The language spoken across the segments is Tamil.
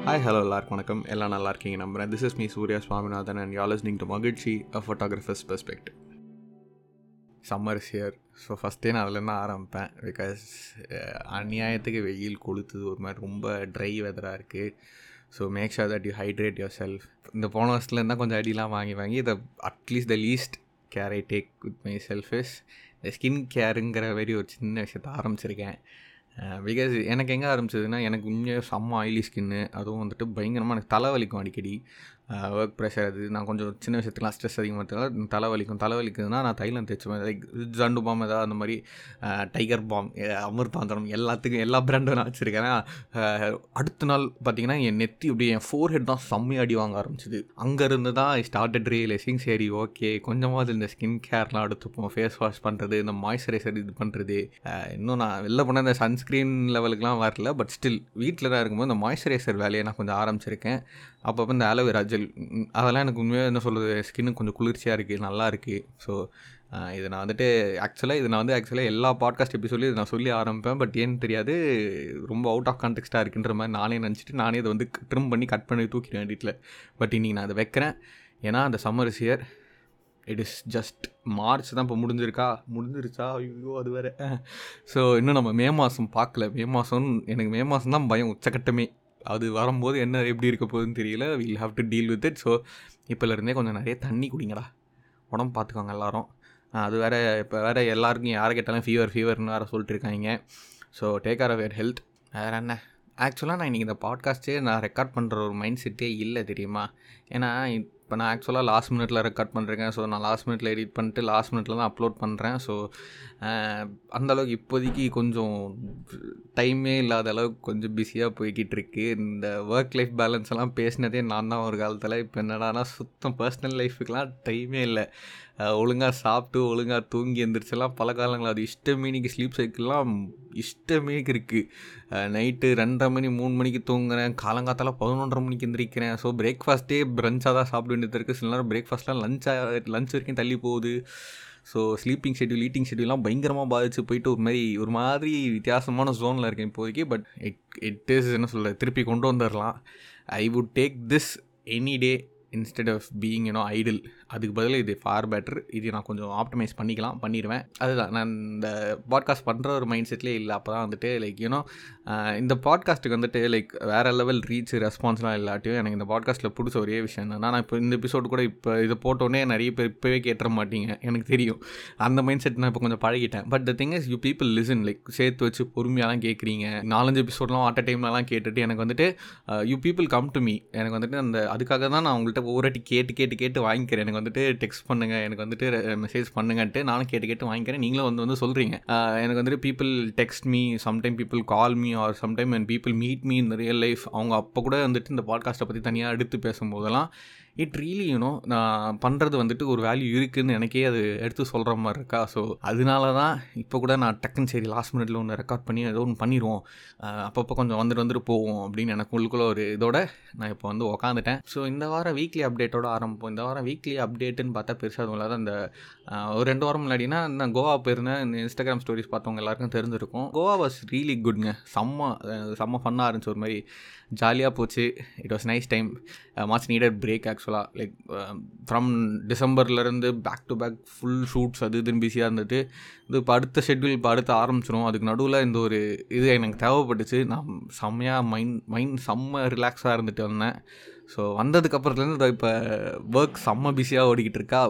ஹாய் ஹலோ எல்லாருக்கும் வணக்கம். எல்லாம் நல்லா இருக்கீங்க நம்புறேன். This is me Surya Swaminathan and you're listening to மகிழ்ச்சி a photographer's perspective summer year so ஃபஸ்ட்டே நான் அதுலேருந்து ஆரம்பிப்பேன். பிகாஸ் eh, அநியாயத்துக்கு வெயில் கொளுத்துது. ஒரு மாதிரி ரொம்ப ட்ரை வெதராக இருக்குது so make sure that you hydrate yourself இந்த போன வருஷத்துலேருந்து தான் கொஞ்சம் அடிலாம் வாங்கி வாங்கி இதை at least the least care I take with myself is இந்த ஸ்கின் கேருங்கிற மாதிரி ஒரு சின்ன விஷயத்த ஆரம்பிச்சிருக்கேன். பிகாஸ் எனக்கு எங்கே ஆரம்பிச்சதுன்னா எனக்கு உண்மையாக செம்ம ஆயிலி ஸ்கின்னு அதுவும் வந்துட்டு பயங்கரமாக எனக்கு தலைவலிக்கும் அடிக்கடி. ஒர்க் ப்ரெஷர் அது நான் கொஞ்சம் சின்ன விஷயத்துக்குலாம் ஸ்ட்ரெஸ் அதிகமாக இருக்கனால தலைவலிக்கும் தலைவலிக்குதுன்னா நான் தைலம் தேய்ச்சுவேன் லைக் ஜண்டு பாம் ஏதாவது அந்த மாதிரி டைகர் பாம் அமிர்தாந்திரம் எல்லாத்துக்கும் எல்லா பிராண்டும் நான் வச்சுருக்கேன். அடுத்த நாள் பார்த்தீங்கன்னா என் நெத்தி இப்படி என் ஃபோர் ஹெட் தான் செம்மையாக அடி வாங்க ஆரம்பிச்சிது. அங்கேருந்து தான் ஐ ஸ்டார்டட் ரியலைசிங் சரி ஓகே கொஞ்சமாவது இந்த ஸ்கின் கேர்லாம் எடுத்துப்போம் ஃபேஸ் வாஷ் பண்ணுறது இந்த மாய்ஸ்சரைசர் இது பண்ணுறது இன்னும் நான் வெளில போனால் இந்த சன்ஸ்க்ரீன் லெவலுக்குலாம் வரல பட் ஸ்டில் வீட்டில் தான் இருக்கும்போது இந்த மாய்ஸ்சரைசர் வேலையை நான் கொஞ்சம் ஆரம்பிச்சிருக்கேன். அப்பப்போ இந்த ஆலோவேரா ஜெல் அதெல்லாம் எனக்கு உண்மையாக என்ன சொல்கிறது ஸ்கின்னு கொஞ்சம் குளிர்ச்சியாக இருக்குது நல்லா இருக்குது ஸோ இது நான் வந்துட்டு ஆக்சுவலாக இது நான் வந்து ஆக்சுவலாக எல்லா பாட்காஸ்ட் எப்படி சொல்லி இதை நான் சொல்லி ஆரம்பிப்பேன். பட் ஏன்னு தெரியாது ரொம்ப அவுட் ஆஃப் கான்டெக்ட்டாக இருக்குன்ற மாதிரி நானே நினச்சிட்டு நானே இதை வந்து ட்ரிம் பண்ணி கட் பண்ணி தூக்கிடுவேன் வீட்டில் பட் இன்றைக்கி நான் அதை வைக்கிறேன். ஏன்னா அந்த summer year it is just March தான் இப்போ முடிஞ்சிருக்கா? முடிஞ்சிருச்சா? ஐயோ அது வேறு. ஸோ இன்னும் நம்ம மே மாதம் பார்க்கல. மே மாதம் எனக்கு மே மாதம் தான் பயம் உச்சக்கட்டமே. அது வரும்போது என்ன எப்படி இருக்க போகுதுன்னு தெரியல. Will have to deal with it so இப்போலேருந்தே கொஞ்சம் நிறைய தண்ணி குடிங்கடா. உடம்பு பார்த்துக்கோங்க எல்லோரும். அது வேறு இப்போ வேறு எல்லாருக்கும் யாரை கேட்டாலும் ஃபீவர் ஃபீவர்னு வேறு சொல்லிட்டு இருக்காங்க. So take care of your health வேறு என்ன? ஆக்சுவலாக நான் இன்றைக்கி இந்த பாட்காஸ்ட்டே நான் ரெக்கார்ட் பண்ணுற ஒரு மைண்ட் செட்டே இல்லை தெரியுமா? ஏன்னா இப்போ நான் ஆக்சுவலாக லாஸ்ட் மினிட்ல ரெக்கார்ட் பண்ணுறேன் ஸோ நான் லாஸ்ட் மினிட்ல எடிட் பண்ணிட்டு லாஸ்ட் மினிட்ல தான் அப்லோட் பண்ணுறேன் ஸோ அந்தளவுக்கு இப்போதைக்கு கொஞ்சம் டைமே இல்லாத அளவுக்கு கொஞ்சம் பிஸியாக போய்கிட்டு இருக்கு. இந்த ஒர்க் லைஃப் பேலன்ஸ் எல்லாம் பேசினதே நான் தான் ஒரு காலத்தில். இப்போ என்னடானா சுத்தம் பர்சனல் லைஃபுக்கெலாம் டைமே இல்லை. ஒழுங்காக சாப்பிட்டு ஒழுங்காக தூங்கி எந்திரிச்செல்லாம் பல காலங்கள் அது இஷ்டமீனிக்கு ஸ்லீப் சைக்கிள்லாம் இஷ்டமேக்கு இருக்குது நைட்டு ரெண்டரை மணி மூணு மணிக்கு தூங்குறேன். காலங்காத்தால் பதினொன்றரை மணிக்கு எந்திரிக்கிறேன். ஸோ பிரேக்ஃபாஸ்ட்டே ப்ரன்ச்சாக தான் சாப்பிட வேண்டியது இருக்குது சில நேரம் பிரேக்ஃபாஸ்ட்லாம் லஞ்சாக லஞ்ச் வரைக்கும் தள்ளி போகுது. ஸோ ஸ்லீப்பிங் ஷெட்யூல் ஈட்டிங் ஷெட்யூல்லாம் பயங்கரமாக பாதிச்சு போயிட்டு ஒரு மாதிரி ஒரு மாதிரி வித்தியாசமான ஜோனில் இருக்கேன் இப்போதைக்கு. பட் இட் இட் இஸ் என்ன சொல்ல திருப்பி கொண்டு வந்துடலாம் I would take this any day instead of being you know idle அதுக்கு பதில் இது ஃபார் பெட்டர் இது நான் கொஞ்சம் ஆப்டமைஸ் பண்ணிக்கலாம் பண்ணிடுவேன். அதுதான். நான் இந்த பாட்காஸ்ட் பண்ணுற ஒரு மைண்ட் செட்லேயே இல்லை. அப்போ தான் வந்துட்டு லைக் யூனோ இந்த பாட்காஸ்ட்டுக்கு வந்துட்டு லைக் வேறு லெவல் ரீச் ரெஸ்பான்ஸ்லாம் இல்லாட்டியும் எனக்கு இந்த பாட்காஸ்ட்டில் பிடிச்ச ஒரே விஷயம் என்னன்னா நான் இப்போ இந்த எபிசோடு கூட இப்போ இதை போட்டோன்னே நிறைய பேர் இப்போவே கேட்டுற மாட்டீங்க. எனக்கு தெரியும். அந்த மைண்ட் செட் நான் இப்போ கொஞ்சம் பழகிட்டேன். But the thing is you people listen like சேர்த்து வச்சு பொறுமையாலாம் கேட்குறீங்க நாலஞ்சு எபிசோட்லாம் ஆட்ட டைம்லலாம் கேட்டுட்டு எனக்கு வந்துட்டு you people come to me எனக்கு வந்துட்டு அந்த அதுக்காக தான் நான் உங்கள்கிட்ட ஒவ்வொரு கேட்டு கேட்டு கேட்டு வாங்கிக்கிறேன். எனக்கு வந்துட்டு டெக்ஸ்ட் பண்ணுங்கள் எனக்கு வந்துட்டு மெசேஜ் பண்ணுங்கன்ட்டு நானும் கேட்டு கேட்டு வாங்கிக்கிறேன். நீங்களும் வந்து வந்து சொல்கிறீங்க எனக்கு வந்துட்டு people text me sometime people call me or sometime and people meet me இந்த ரியல் லைஃப் அவங்க அப்போ கூட வந்துட்டு இந்த பாட்காஸ்ட்டை பற்றி தனியாக எடுத்து பேசும்போதெல்லாம் இட் ரீலி யூனோ நான் பண்ணுறது வந்துட்டு ஒரு வேல்யூ இருக்குதுன்னு எனக்கே அது எடுத்து சொல்கிற மாதிரி இருக்கா? ஸோ அதனால தான் இப்போ கூட நான் டக்குன்னு சரி லாஸ்ட் மினிட்ல ஒன்று ரெக்கார்ட் பண்ணி ஏதோ ஒன்று பண்ணிடுவோம் அப்பப்போ கொஞ்சம் வந்துட்டு வந்துட்டு போவோம் அப்படின்னு எனக்கு உள்ளுக்குள்ள ஒரு இதோட நான் இப்போ வந்து உக்காந்துட்டேன். ஸோ இந்த வாரம் வீக்லி அப்டேட்டோட ஆரம்பிப்போம். இந்த வாரம் வீக்லி அப்டேட்டுன்னு பார்த்தா பெருசாக அதுவும் இல்லாத அந்த ஒரு ரெண்டு வாரம் முன்னாடினா நான் கோவா போயிருந்தேன். இந்த இன்ஸ்டாகிராம் ஸ்டோரிஸ் பார்த்தவங்க எல்லாருக்கும் தெரிஞ்சிருக்கும். கோவா வாஸ் ரீலி குட்ங்க செம்ம செம்ம ஃபன்னாக இருந்துச்சு ஒரு மாதிரி. ஜாலியாக போச்சு. It was nice time much needed break ஆக்சுவலாக like from டிசம்பர்லேருந்து back to back full shoots அது இதுன்னு பிஸியாக இருந்துட்டு இது இப்போ அடுத்த ஷெட்யூல் இப்போ அடுத்து ஆரம்பிச்சிடும் அதுக்கு நடுவில் இந்த ஒரு இது எனக்கு தேவைப்பட்டுச்சு. நான் செம்மையாக மைண்ட் மைண்ட் செம்ம ரிலாக்ஸாக இருந்துட்டு வந்தேன். ஸோ வந்ததுக்கப்புறத்துலேருந்து இப்போ ஒர்க் செம்ம பிஸியாக ஓடிக்கிட்டு இருக்கா.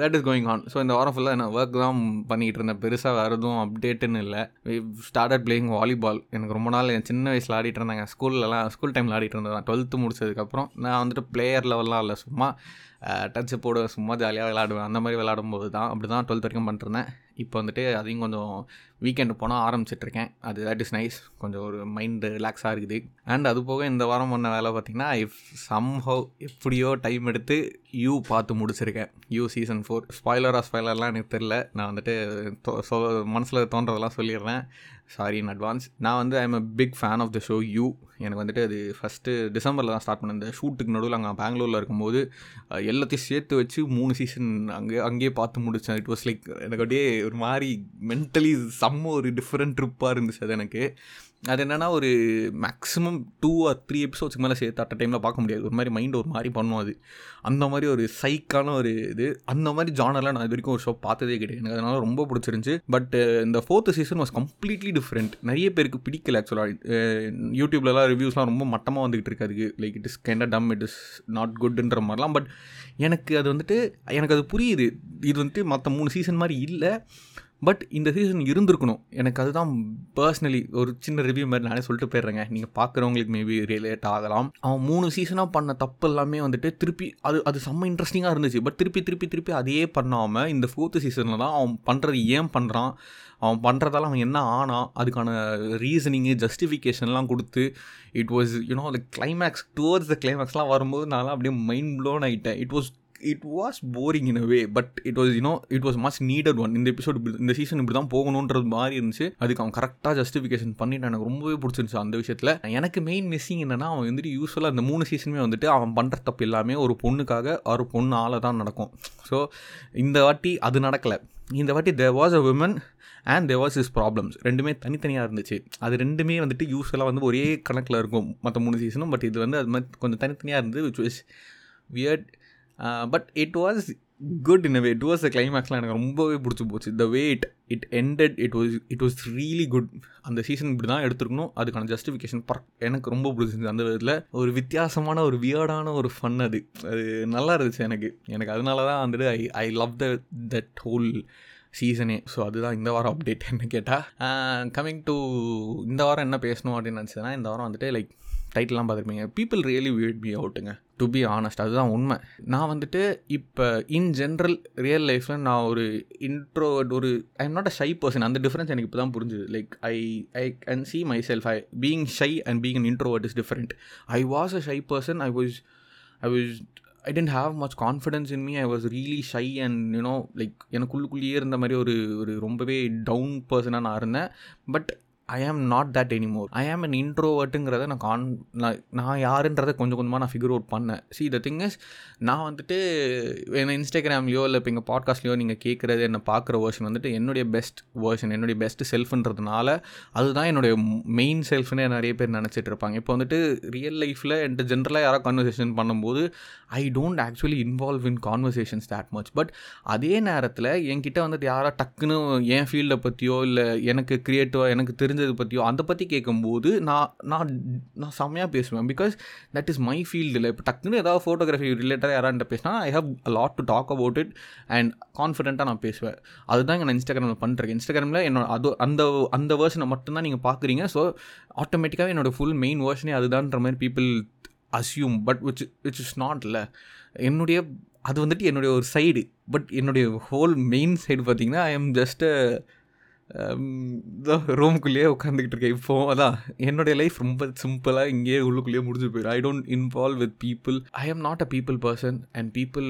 That is going on so இந்த வாரம் ஃபுல்லாக நான் ஒர்க் தான் பண்ணிக்கிட்டு இருந்தேன். பெருசாக வேறு எதுவும் அப்டேட்டுன்னு இல்லை. ஸ்டார்டட் பிளேயிங் வாலிபால் எனக்கு ரொம்ப நாள் என் சின்ன வயசில் ஆடிட்டு இருந்தாங்க. ஸ்கூல்லலாம் ஸ்கூல் டைமில் ஆடிட்டு இருந்தேன் டுவெல்த்து முடிச்சதுக்கப்புறம் நான் வந்துட்டு பிளேயர் லெவல்லாம் இல்லை. சும்மா டச்சு போட சும்மா ஜாலியாக விளாடுவேன் அந்த மாதிரி விளாடும்போது தான் அப்படி தான் டுவெல்த் வரைக்கும் பண்ணிருந்தேன் இப்போ வந்துட்டு அதையும் கொஞ்சம் வீக்கெண்டு போனால் ஆரம்பிச்சிட்ருக்கேன் அது தட் இஸ் நைஸ் கொஞ்சம் ஒரு மைண்டு ரிலாக்ஸாக இருக்குது. அண்ட் அது போக இந்த வாரம் பண்ண வேலை பார்த்திங்கன்னா இஃப் சம்ஹவ் எப்படியோ டைம் எடுத்து யூ பார்த்து முடிச்சிருக்கேன். யூ சீசன் ஃபோர் ஸ்பாய்லராக ஸ்பாய்லர்லாம் எனக்கு தெரில நான் வந்துட்டு மனசில் தோன்றதெல்லாம் சொல்லிடுறேன். சாரி இன் அட்வான்ஸ் நான் வந்து I am a big fan of the show you எனக்கு வந்துட்டு அது ஃபஸ்ட்டு டிசம்பரில் தான் ஸ்டார்ட் பண்ணேன். இந்த ஷூட்டுக்கு நடுவில் அங்கே பெங்களூரில் இருக்கும்போது எல்லாத்தையும் சேர்த்து வச்சு மூணு சீசன் அங்கே அங்கேயே பார்த்து முடித்தேன் இட் வாஸ் லைக் எனக்கு அப்படியே ஒரு மாதிரி மென்டலி செம்ம ஒரு டிஃப்ரெண்ட் ட்ரிப்பாக இருந்துச்சு அது எனக்கு. அது என்னென்னா ஒரு மேக்ஸிமம் டூ ஆர் த்ரீ எபிசோட்ஸ்க்கு மேலே சேர்த்து அட்ட டைமில் பார்க்க முடியாது. ஒரு மாதிரி மைண்ட் ஒரு மாதிரி பண்ணும் அது. அந்த மாதிரி ஒரு சைக்கான ஒரு இது. அந்த மாதிரி ஜானரில் நான் இது வரைக்கும் ஒரு ஷோ பார்த்ததே கிடையாது. எனக்கு அதனால் ரொம்ப பிடிச்சிருந்துச்சு. பட் இந்த fourth season was completely different நிறைய பேருக்கு பிடிக்கல ஆக்சுவலாக யூடியூப்லலாம் ரிவ்யூஸ்லாம் ரொம்ப மட்டமாக வந்துகிட்டு இருக்கு. Like it is kind dumb it is not குட்ன்ற மாதிரிலாம். பட் எனக்கு அது வந்துட்டு எனக்கு அது புரியுது. இது வந்துட்டு மற்ற மூணு சீசன் மாதிரி இல்லை. பட் இந்த சீசன் இருந்திருக்கணும். எனக்கு அதுதான் பர்சனலி ஒரு சின்ன ரிவ்யூ மாதிரி நானே சொல்லிட்டு போயிடுறேங்க. நீங்கள் பார்க்குறவங்களுக்கு மேபி ரிலேட் ஆகலாம். அவன் மூணு சீசனாக பண்ண தப்பு எல்லாமே வந்துட்டு திருப்பி அது அது செம்ம இன்ட்ரெஸ்டிங்காக இருந்துச்சு. பட் திருப்பி திருப்பி திருப்பி அதையே பண்ணாமல் இந்த ஃபோர்த்து சீசனில் தான் அவன் பண்ணுறது ஏன் பண்ணுறான் அவன் பண்ணுறதால அவன் என்ன ஆனான் அதுக்கான ரீசனிங்கு ஜஸ்டிஃபிகேஷன்லாம் கொடுத்து இட் வாஸ் யூனோ அந்த கிளைமேக்ஸ் டுவர்ட்ஸ் த கிளைமேக்ஸ்லாம் வரும்போது நான் அப்படியே மைண்ட் ப்ளோன் ஆகிட்டேன் it was it was boring in a way but it was you know it was much needed one இந்த எபிசோட் இந்த சீசன் இப்படி தான் போகணுன்றது மாதிரி இருந்துச்சு. அதுக்கு அவன் கரெக்டாக ஜஸ்டிஃபிகேஷன் பண்ணிட்டு எனக்கு ரொம்பவே பிடிச்சிருந்துச்சு அந்த விஷயத்தில். எனக்கு மெயின் மிஸ்ஸிங் என்னன்னா அவன் வந்துட்டு யூஸ்வலாக அந்த மூணு சீசனுமே வந்துட்டு அவன் பண்ணுற தப்பு எல்லாமே ஒரு பொண்ணுக்காக ஒரு பொண்ணு ஆளை தான் நடக்கும். ஸோ இந்த வாட்டி அது நடக்கலை. இந்த வாட்டி there was a women and there was is problems ரெண்டுமே தனித்தனியாக இருந்துச்சு. அது ரெண்டுமே வந்துட்டு யூஸ்ஃபுல்லாக வந்து ஒரே கணக்கில் இருக்கும் மற்ற மூணு சீசனும் பட் இது வந்து அது மாதிரி கொஞ்சம் தனித்தனியாக இருந்தது which was weird but it was good in a way it was the கிளைமேக்ஸ்லாம் எனக்கு ரொம்பவே பிடிச்சி போச்சு. The way it it ended it was it was really good அந்த சீசன் இப்படி தான் எடுத்துருக்கணும். அதுக்கான ஜஸ்டிஃபிகேஷன் பர் எனக்கு ரொம்ப பிடிச்சிருந்துச்சு. அந்த விதத்தில் ஒரு வித்தியாசமான ஒரு வியர்டான ஒரு ஃபன் அது. அது நல்லா இருந்துச்சு எனக்கு. எனக்கு அதனால தான் வந்துட்டு I I love the that whole சீசனே so அதுதான் இந்த வாரம் அப்டேட் என்ன கேட்டால் கம்மிங் டு இந்த வாரம் என்ன பேசணும் அப்படின்னு நினச்சதுன்னா இந்த வாரம் வந்துட்டு லைக் டைட்டிலாம் பார்த்துருப்பீங்க. பீப்புள் ரியலி வீட் பி அவுட்டுங்க டு பி ஆனஸ்ட் அதுதான் உண்மை. நான் வந்துட்டு இப்போ இன் ஜென்ரல் ரியல் லைஃப்பில் நான் ஒரு இன்ட்ரோவர்ட் ஒரு I'm not a shy person அந்த டிஃப்ரென்ஸ் எனக்கு இப்போ தான் புரிஞ்சுது like I I can see myself I being shy and being an introvert is different I was a shy person I was I was I didn't have much confidence in me I was really shy and you know like எனக்குள்ளுக்குள்ளேயே இருந்த மாதிரி ஒரு ஒரு ரொம்பவே டவுன் பர்சனாக நான் இருந்தேன். But I am not that anymore ஐ ஆம் அன் இன்ட்ரோவர்ட்டுங்கிறத நான் கான் நான் நான் யாருன்றதை கொஞ்சம் கொஞ்சமாக நான் ஃபிகர் அவுட் பண்ணேன். சி த திங் இஸ் நான் வந்துட்டு என்ன இன்ஸ்டாகிராம்லையோ இல்லை இப்போ எங்கள் பாட்காஸ்ட்லையோ நீங்கள் கேட்குறது என்ன பார்க்குற வேர்ஷன் வந்துட்டு என்னுடைய பெஸ்ட் வேர்ஷன் என்னுடைய பெஸ்ட் செல்ஃப்ன்றதுனால அதுதான் என்னுடைய மெயின் செல்ஃப்னே நிறைய பேர் நினச்சிட்டு இருப்பாங்க. இப்போ வந்துட்டு ரியல் லைஃப்பில் என்கிட்ட ஜென்ரலாக யாராவது கான்வர்சேஷன் பண்ணும்போது I don't actually involve in conversations that much but அதே நேரத்தில் என்கிட்ட வந்துட்டு யாராவது டக்குன்னு என் ஃபீல்டை பற்றியோ இல்லை எனக்கு க்ரியேட்டிவாக எனக்கு தெரிஞ்சது பற்றியோ அதை பற்றி கேட்கும்போது நான் நான் நான் செம்மையாக பேசுவேன். பிகாஸ் தட் இஸ் மை ஃபீல்டில் இப்போ டக்குன்னு ஏதாவது ஃபோட்டோகிராஃபி ரிலேட்டடாக யாராண்ட பேசினா I have lot to talk about it and கான்ஃபிடென்ட்டாக நான் பேசுவேன். அதுதான் நான் இன்ஸ்டாகிராமில் பண்ணுறேன் இன்ஸ்டாகிராமில் என்னோட அது அந்த அந்த வேர்ஷனை மட்டும்தான் நீங்கள் பார்க்குறீங்க ஸோ ஆட்டோமேட்டிக்காகவே என்னோடய ஃபுல் மெயின் வேர்ஷனே அதுதான்ற மாதிரி people assume but which which is not இல்லை என்னுடைய அது வந்துட்டு என்னுடைய ஒரு சைடு பட் என்னுடைய ஹோல் மெயின் சைடு பார்த்திங்கன்னா ஐ எம் ஜஸ்ட் ரூம்குள்ளேயே உட்காந்துக்கிட்டு இருக்கேன் இப்போ அதான் என்னுடைய லைஃப் ரொம்ப சிம்பிளாக இங்கேயே உள்ளுக்குள்ளேயே முடிஞ்சு போயிடும் I don't involve with people I am not a people person and people